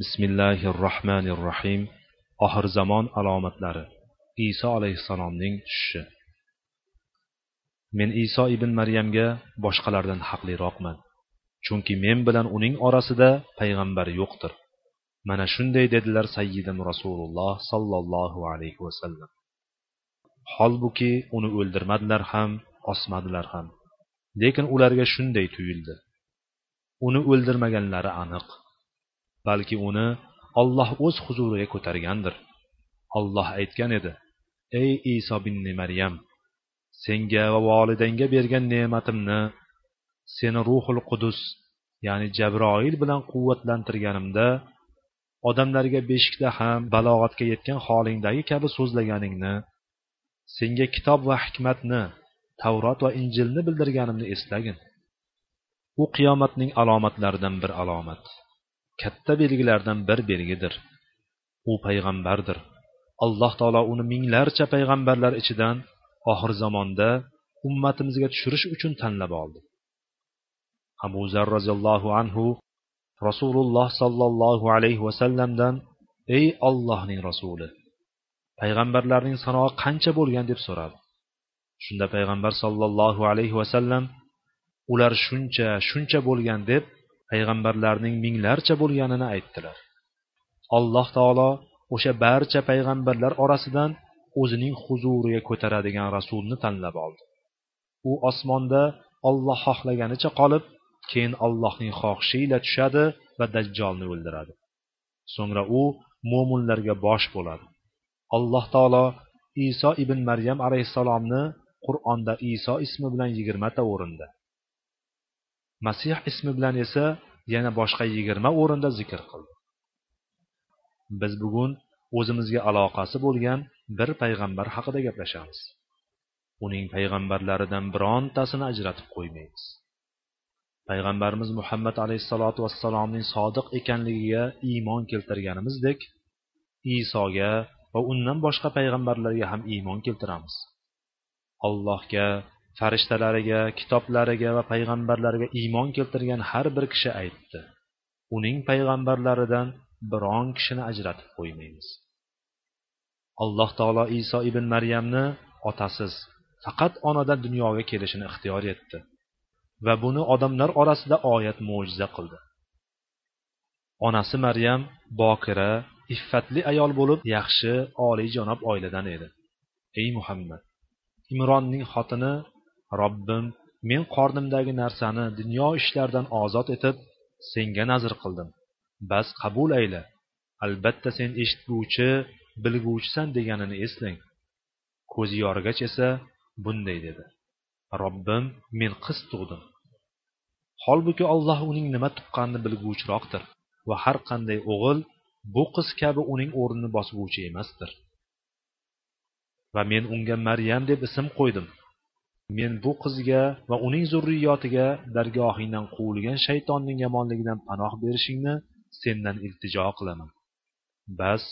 bismillahi rohmanir rohim oxir zamon alomatlari. Iso alayhissalomning tushishi. Men iso ibn maryamga boshqalardan haqliroqman. Chunki men bilan uning orasida payg'ambar yo'qdir. Mana shunday dedilar sayyidim rasululloh sollallohu alayhi vasallam holbuki uni o'ldirmadilar ham osmadilar ham. Lekin ularga shunday tuyuldi. Uni o'ldirmaganlari aniq. Balki uni olloh o'z huzuriga ko'targandir. Olloh aytgan edi ey iso bin maryam senga va volidangga bergan ne'matimni seni ruhul qudus ya'ni jabroil bilan quvvatlantirganimda odamlarga beshikda ham balog'atga yetgan holingdagi kabi so'zlaganingni senga kitob va hikmatni tavrot va injilni bildirganimni eslagin. U qiyomatning alomatlaridan bir alomat. Katta belgilardan bir belgidir. U payg'ambardir. Alloh taolo uni minglarcha payg'ambarlar ichidan oxir zamonda ummatimizga tushirish uchun tanlab oldi. Abu zar roziyallohu anhu rasululloh sollallohu alayhi vasallamdan ey ollohning rasuli payg'ambarlarning sanog'i qancha bo'lgan? deb so'radi. Shunda payg'ambar sollallohu alayhi vasallam ular shuncha shuncha bo'lgan deb payg'ambarlarning minglarcha bo'lganini aytdilar. Alloh taolo o'sha barcha payg'ambarlar orasidan o'zining huzuriga ko'taradigan rasulni tanlab oldi. U osmonda olloh xohlaganicha qolib keyin allohning xohishi ila tushadi va dajjolni o'ldiradi. So'ngra u mo'minlarga bosh bo'ladi. Alloh taolo iso ibn maryam alayhissalomni qur'onda iso ismi bilan yigirmata o'rinda masih ismi bilan esa yana boshqa yigirma o'rinda zikr qildi. Biz bugun o'zimizga aloqasi bo'lgan bir payg'ambar haqida gaplashamiz. Uning payg'ambarlaridan birontasini ajratib qo'ymaymiz. Payg'ambarimiz muhammad alayhissalotu vassalomning sodiq ekanligiga iymon keltirganimizdek isoga va undan boshqa payg'ambarlarga ham iymon keltiramiz. Allohga farishtalariga kitoblariga va payg'ambarlariga iymon keltirgan har bir kishi aytdi uning payg'ambarlaridan biron kishini ajratib qo'ymaymiz. Alloh taolo iso ibn maryamni otasiz faqat onadan dunyoga kelishini ixtiyor etdi va buni odamlar orasida oyat mo'jiza qildi. Onasi maryam bokira iffatli ayol bo'lib yaxshi oliyjanob oiladan edi. Ey muhammad imronning xotini robbim men qornimdagi narsani dunyo ishlaridan ozod etib senga nazr qildim. Bas qabul ayla. Albatta sen eshitguvchi bilguvchisan deganini eslang. Ko'zi yorigach esa bunday dedi. Robbim men qiz tug'dim. Holbuki olloh uning nima tuqqanini bilguvchiroqdir va har qanday o'g'il bu qiz kabi uning o'rnini bosguvchi emasdir. Va men unga maryam deb ism qo'ydim. Men bu qizga va uning zurriyotiga dargohingdan quvilgan shaytonning yomonligidan panoh berishingni sendan iltijo qilaman. Bas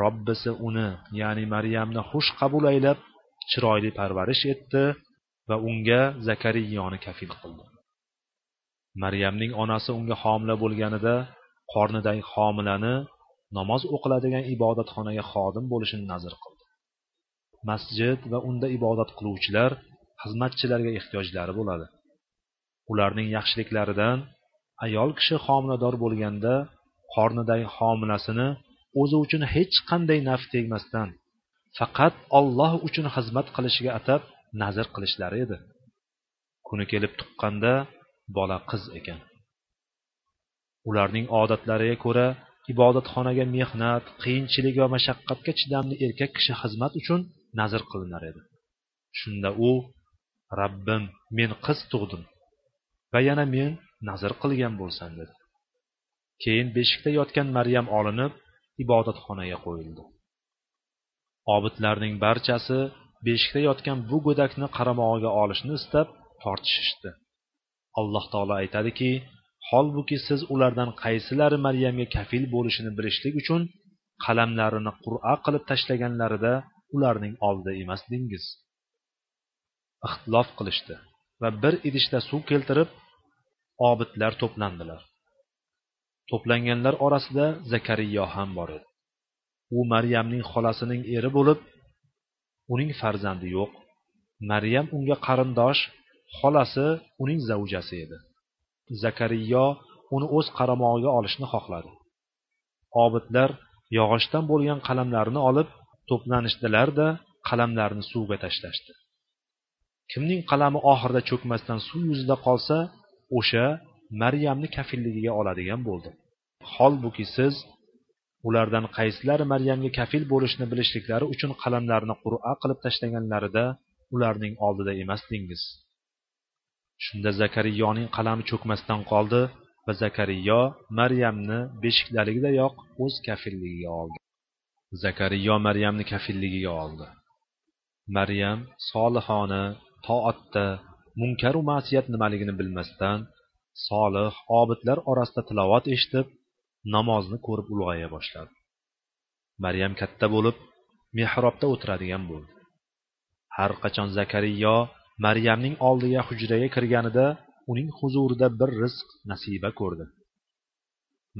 robbisi uni ya'ni maryamni xush qabul aylab chiroyli parvarish etdi va unga zakariyoni kafil qildi. Maryamning onasi unga homila bo'lganida qornidagi homilani namoz o'qiladigan ibodatxonaga xodim bo'lishini nazr qildi. Masjid va unda ibodat qiluvchilar xizmatchilarga ehtiyojlari bo'ladi. Ularning yaxshiliklaridan ayol kishi homilador bo'lganda qornidagi homilasini o'zi uchun hech qanday naf tegmasdan faqat olloh uchun xizmat qilishiga atab nazr qilishlari edi. Kuni kelib tuqqanda bola qiz ekan. Ularning odatlariga ko'ra ibodatxonaga mehnat qiyinchilik va mashaqqatga chidamli erkak kishi xizmat uchun nazr qilinar edi. Shunda u rabbim men qiz tug'dim va yana men nazr qilgan bo'lsam dedi. Keyin beshikda yotgan maryam olinib ibodatxonaga qo'yildi. Obidlarning barchasi beshikda yotgan bu go'dakni qaramog'iga olishni istab tortishishdi. Alloh taolo aytadiki holbuki siz ulardan qaysilari maryamga kafil bo'lishini bilishlik uchun qalamlarini qur'a qilib tashlaganlarida ularning oldida emasdingiz. Ixtilof qilishdi va bir idishda suv keltirib obidlar to'plandilar. To'planganlar orasida zakariyo ham bor edi. U maryamning xolasining eri bo'lib uning farzandi yo'q. Maryam unga qarindosh xolasi uning zavjasi edi. Zakariyo uni o'z qaramog'iga olishni xohladi. Obidlar yog'ochdan bo'lgan qalamlarni olib to'planishdilarda qalamlarni suvga tashlashdi. Kimning qalami oxirida cho'kmasdan suv yuzida qolsa o'sha maryamni kafilligiga oladigan bo'ldi. Holbuki siz ulardan qaysilar maryamga kafil bo'lishni bilishliklari uchun qalamlarini qur'a qilib tashlaganlarida ularning oldida emasdingiz. Shunda zakariyoning qalami cho'kmasdan qoldi va zakariyo maryamni beshikdaligidayoq o'z kafilligiga oldi. Zakariyo maryamni kafilligiga oldi. Maryam solihona toatda munkaru ma'siyat nimaligini bilmasdan solih obidlar orasida tilovat eshitib namozni ko'rib ulg'aya boshladi. Maryam katta bo'lib mehrobda o'tiradigan bo'ldi. Har qachon zakariyo maryamning oldiga hujraga kirganida uning huzurida bir rizq nasiba ko'rdi.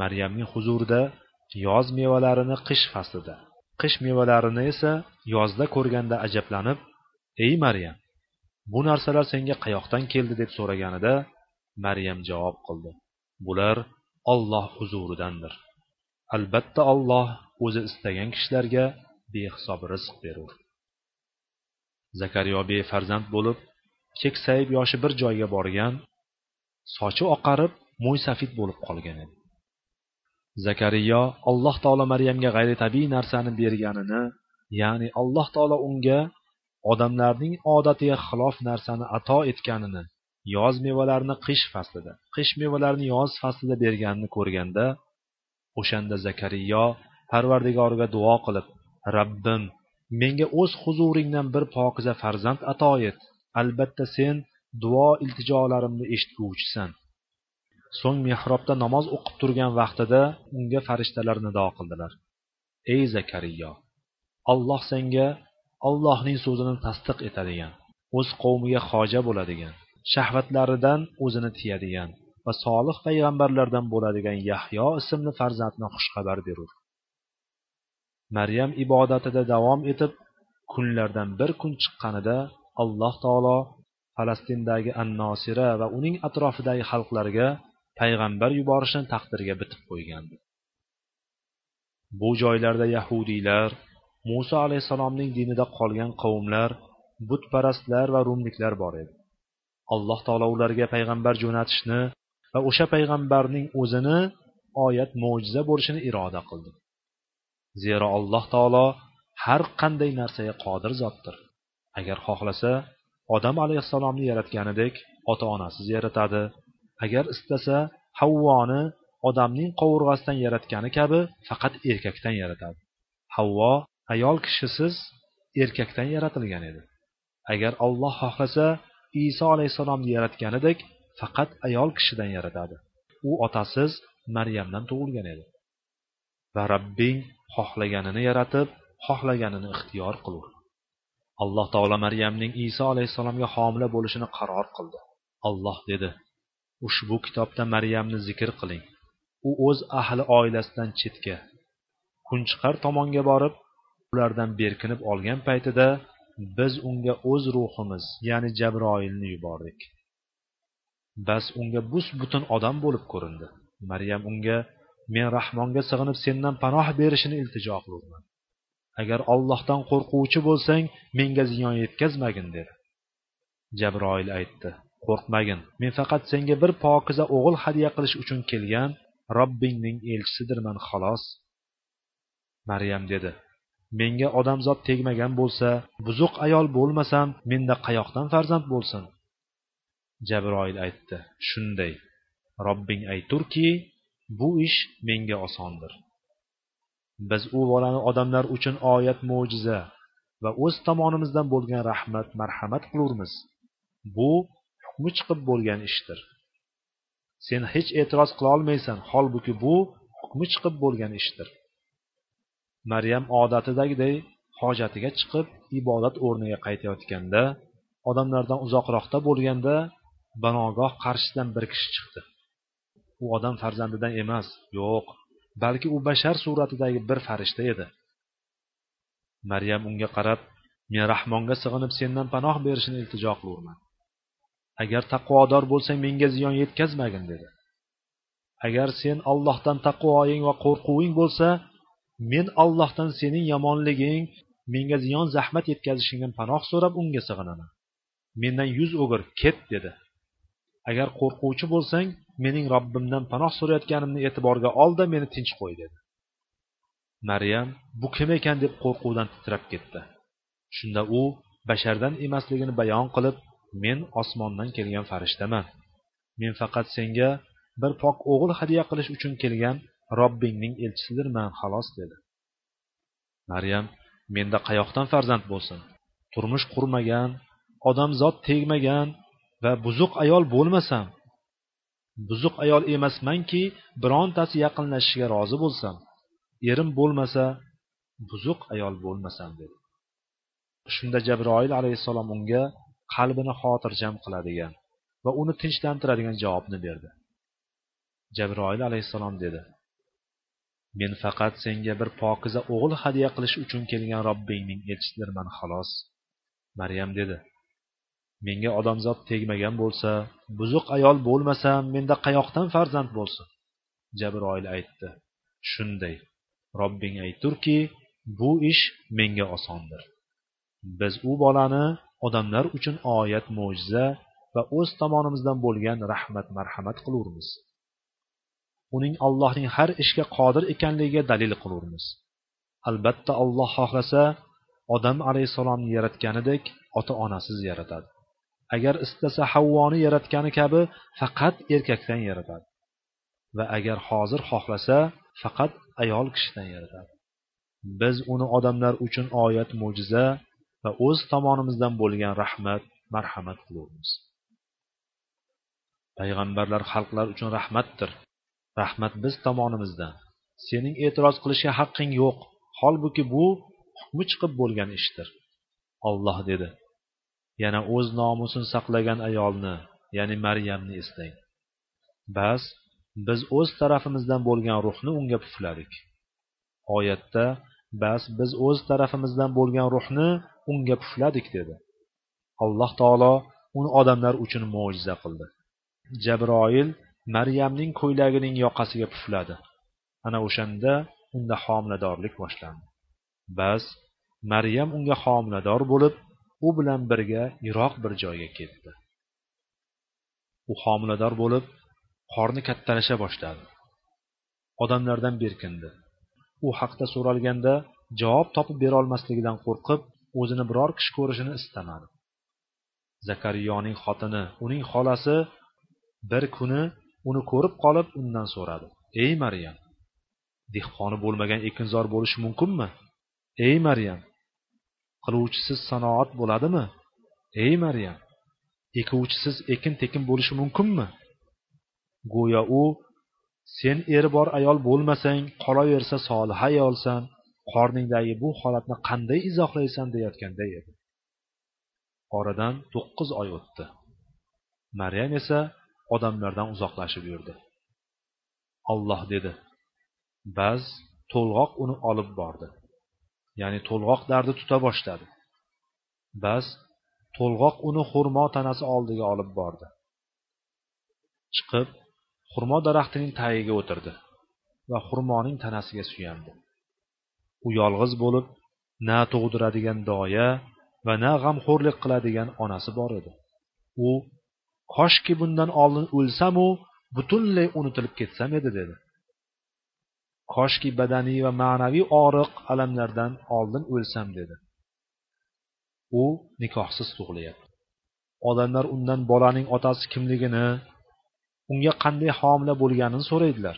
Maryamning huzurida yoz mevalarini qish faslida qish mevalarini esa yozda ko'rganda ajablanib ey maryam bu narsalar senga qayoqdan keldi deb so'raganida maryam javob qildi. Bular olloh huzuridandir. Albatta olloh o'zi istagan kishilarga behisob rizq berur. Zakariyo befarzand bo'lib keksayib yoshi bir joyga borgan sochi oqarib mo'ysafid bo'lib qolgan edi. Zakariyo alloh taolo maryamga g'ayritabiiy narsani berganini ya'ni alloh taolo unga odamlarning odatiga xilof narsani ato etganini yoz mevalarini qish faslida qish mevalarini yoz faslida berganini ko'rganda o'shanda zakariyo parvardigoriga duo qilib rabbim menga o'z huzuringdan bir pokiza farzand ato et. Albatta sen duo iltijolarimni eshitguvchisan. So'ng mehrobda namoz o'qib turgan vaqtida unga farishtalar nido qildilar. Ey zakariyo alloh senga ollohning so'zini tasdiq etadigan o'z qavmiga hoja bo'ladigan shahvatlaridan o'zini tiyadigan va solih payg'ambarlardan bo'ladigan yahyo ismli farzandni xushxabar berur. Maryam ibodatida davom etib kunlardan bir kun chiqqanida alloh taolo falastindagi annosira va uning atrofidagi xalqlarga payg'ambar yuborishni taqdirga bitib qo'ygandi. Bu joylarda yahudiylar muso alayhissalomning dinida qolgan qavmlar butparastlar va rumliklar bor edi. Alloh taolo ularga payg'ambar jo'natishni va o'sha payg'ambarning o'zini oyat mo'jiza bo'lishini iroda qildi. Zero alloh taolo har qanday narsaga qodir zotdir. Agar xohlasa odam alayhissalomni yaratganidek ota onasiz yaratadi agar istasa havvoni odamning qovurg'asidan yaratgani kabi faqat erkakdan yaratadi. Havvo ayol kishisiz erkakdan yaratilgan edi. Agar olloh xohlasa iso alayhissalomni yaratganidek faqat ayol kishidan yaratadi. U otasiz maryamdan tug'ilgan edi. Va rabbing xohlaganini yaratib xohlaganini ixtiyor qilur. Alloh taolo maryamning iso alayhissalomga homila bo'lishini qaror qildi. Alloh dedi ushbu kitobda maryamni zikr qiling. U o'z ahli oilasidan chetga kunchiqar tomonga borib ulardan berkinib olgan paytida biz unga o'z ruhimiz ya'ni jabroilni yubordik. Bas unga bus butun odam bo'lib ko'rindi. Maryam unga men rahmonga sig'inib sendan panoh berishini iltijo qilurman agar ollohdan qo'rquvchi bo'lsang menga ziyon yetkazmagin dedi. Jabroil aytdi qo'rqmagin men faqat senga bir pokiza o'g'il hadya qilish uchun kelgan robbingning elchisidirman xolos. Maryam dedi menga odamzod tegmagan bo'lsa buzuq ayol bo'lmasam menda qayoqdan farzand bo'lsin? Jabroil aytdi shunday robbing ayturki bu ish menga osondir. Biz u bolani odamlar uchun oyat mo'jiza va o'z tomonimizdan bo'lgan rahmat marhamat qilurmiz. Bu hukmi chiqib bo'lgan ishdir. Sen hech e'tiroz qilolmaysan holbuki bu hukmi chiqib bo'lgan ishdir. Maryam odatidagiday hojatiga chiqib ibodat o'rniga qaytayotganda odamlardan uzoqroqda bo'lganda banogoh qarshisidan bir kishi chiqdi. U odam farzandidan emas yo'q balki u bashar suratidagi bir farishta edi. Maryam unga qarab men rahmonga sig'inib sendan panoh berishini iltijo qilurman. Agar taqvodor bo'lsang menga ziyon yetkazmagin dedi. Agar sen allohdan taqvoying va qo'rquving bo'lsa men allohdan sening yomonliging menga ziyon zahmat yetkazishingdan panoh so'rab unga sig'inaman. Mendan yuz o'gir ket dedi. Agar qo'rquvchi bo'lsang mening robbimdan panoh so'rayotganimni e'tiborga olda meni tinch qo'y dedi. Maryam bu kim ekan? deb qo'rquvdan titrab ketdi. Shunda u bashardan emasligini bayon qilib men osmondan kelgan farishtaman. Men faqat senga bir pok o'g'il hadya qilish uchun kelgan robbingning elchisidirman xolos dedi. Maryam menda qayoqdan farzand bo'lsin? Turmush qurmagan odamzod tegmagan va buzuq ayol bo'lmasam? Buzuq ayol emasmanki birontasi yaqinlashishiga rozi bo'lsam? Erim bo'lmasa buzuq ayol bo'lmasam dedi. Shunda jabroil alayhissalom unga qalbini xotirjam qiladigan va uni tinchlantiradigan javobni berdi. Jabroil alayhissalom dedi men faqat senga bir pokiza o'g'il hadya qilish uchun kelgan robbingning elchisidirman xolos. Maryam dedi menga odamzod tegmagan bo'lsa buzuq ayol bo'lmasam menda qayoqdan farzand bo'lsin? Jabroil aytdi shunday. Robbing aytdurki bu ish menga osondir. Biz u bolani odamlar uchun oyat mo'jiza va o'z tomonimizdan bo'lgan rahmat marhamat qilurmiz. Uning allohning har ishga qodir ekanligiga dalil qilurmiz. Albatta alloh xohlasa odam alayhissalomni yaratganidek ota onasiz yaratadi. Agar istasa havvoni yaratgani kabi faqat erkakdan yaratadi. Va agar hozir xohlasa faqat ayol kishidan yaratadi. Biz uni odamlar uchun oyat mo'jiza va o'z tomonimizdan bo'lgan rahmat marhamat qilurmiz. Payg'ambarlar xalqlar uchun rahmatdir. Rahmat biz tomonimizdan sening e'tiroz qilishga haqqing yo'q. Holbuki bu hukmi chiqib bo'lgan ishdir. Olloh dedi. Yana o'z nomusini saqlagan ayolni ya'ni maryamni eslang. Bas biz o'z tarafimizdan bo'lgan ruhni unga pufladik. Oyatda bas biz o'z tarafimizdan bo'lgan ruhni unga pufladik dedi. Alloh taolo uni odamlar uchun mo'jiza qildi. Jabroil maryamning ko'ylagining yoqasiga pufladi. Ana o'shanda unda homiladorlik boshlandi. Bas maryam unga homilador bo'lib u bilan birga yiroq bir joyga ketdi. U homilador bo'lib qorni kattalasha boshladi. Odamlardan berkindi. U haqda so'ralganda javob topib berolmasligidan qo'rqib o'zini biror kishi ko'rishini istamadi. Zakariyoning xotini uning xolasi bir kuni uni ko'rib qolib undan so'radi. Ey maryam dehqoni bo'lmagan ekinzor bo'lishi mumkinmi? Ey maryam qiluvchisiz sanoat bo'ladimi? Ey maryam ekuvchisiz ekin tekin bo'lishi mumkinmi? Go'yo u sen eri bor ayol bo'lmasang qolaversa solih ayolsan qorningdagi bu holatni qanday izohlaysan deyotganday edi. Oradan to'qqiz oy o'tdi. Maryam esa odamlardan uzoqlashib yurdi. Olloh dedi baz to'lg'oq uni olib bordi. Ya'ni to'lg'oq dardi tuta boshladi. Baz to'lg'oq uni xurmo tanasi oldiga olib bordi. Chiqib xurmo daraxtining tagiga o'tirdi va xurmoning tanasiga suyandi. U yolg'iz bo'lib na tug'diradigan doya va na g'amxo'rlik qiladigan onasi bor edi. U koshki bundan oldin o'lsamu butunlay unutilib ketsam edi dedi. Koshki badaniy va ma'naviy og'riq alamlardan oldin o'lsam dedi. U nikohsiz tug'ilyapti odamlar undan bolaning otasi kimligini unga qanday homila bo'lganini so'raydilar.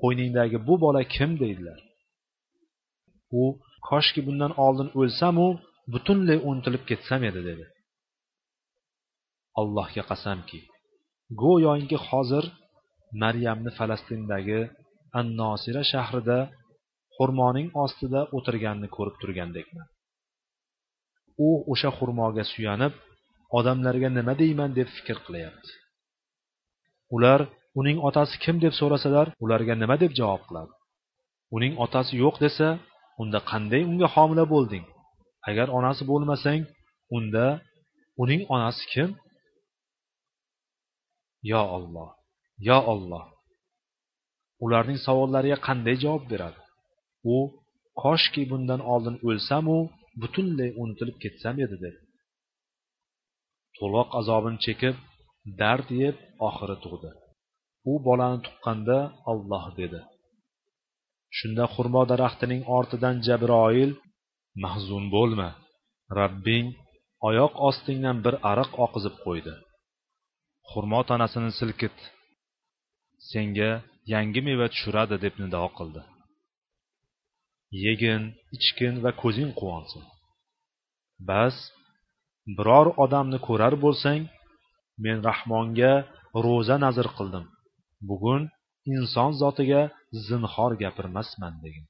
Qo'yningdagi bu bola kim deydilar. U koshki bundan oldin o'lsamu butunlay unutilib ketsam edi dedi. Allohga qasamki go'yoki hozir maryamni falastindagi annosira shahrida xurmoning ostida o'tirganini ko'rib turgandekman. U o'sha xurmoga suyanib odamlarga nima deyman deb fikr qilyapti. Ular uning otasi kim? deb so'rasalar ularga nima deb javob qiladi? Uning otasi yo'q desa unda qanday unga homila bo'lding? Agar onasi bo'lmasang unda uning onasi kim? Yo olloh yo olloh ularning savollariga qanday javob beradi? U koshki bundan oldin o'lsamu butunlay unutilib ketsam edi dedi. To'loq azobini chekib dard yeb oxiri tug'di. U bolani tuqqanda olloh dedi. Shunda xurmo daraxtining ortidan jabroil mahzun bo'lma. Rabbing oyoq ostingdan bir ariq oqizib qo'ydi. Xurmo tanasini silkit senga yangi meva tushiradi deb nido qildi. Yegin ichgin va ko'zing quvonsin. Bas biror odamni ko'rar bo'lsang men rahmonga ro'za nazr qildim. Bugun inson zotiga zinhor gapirmasman degan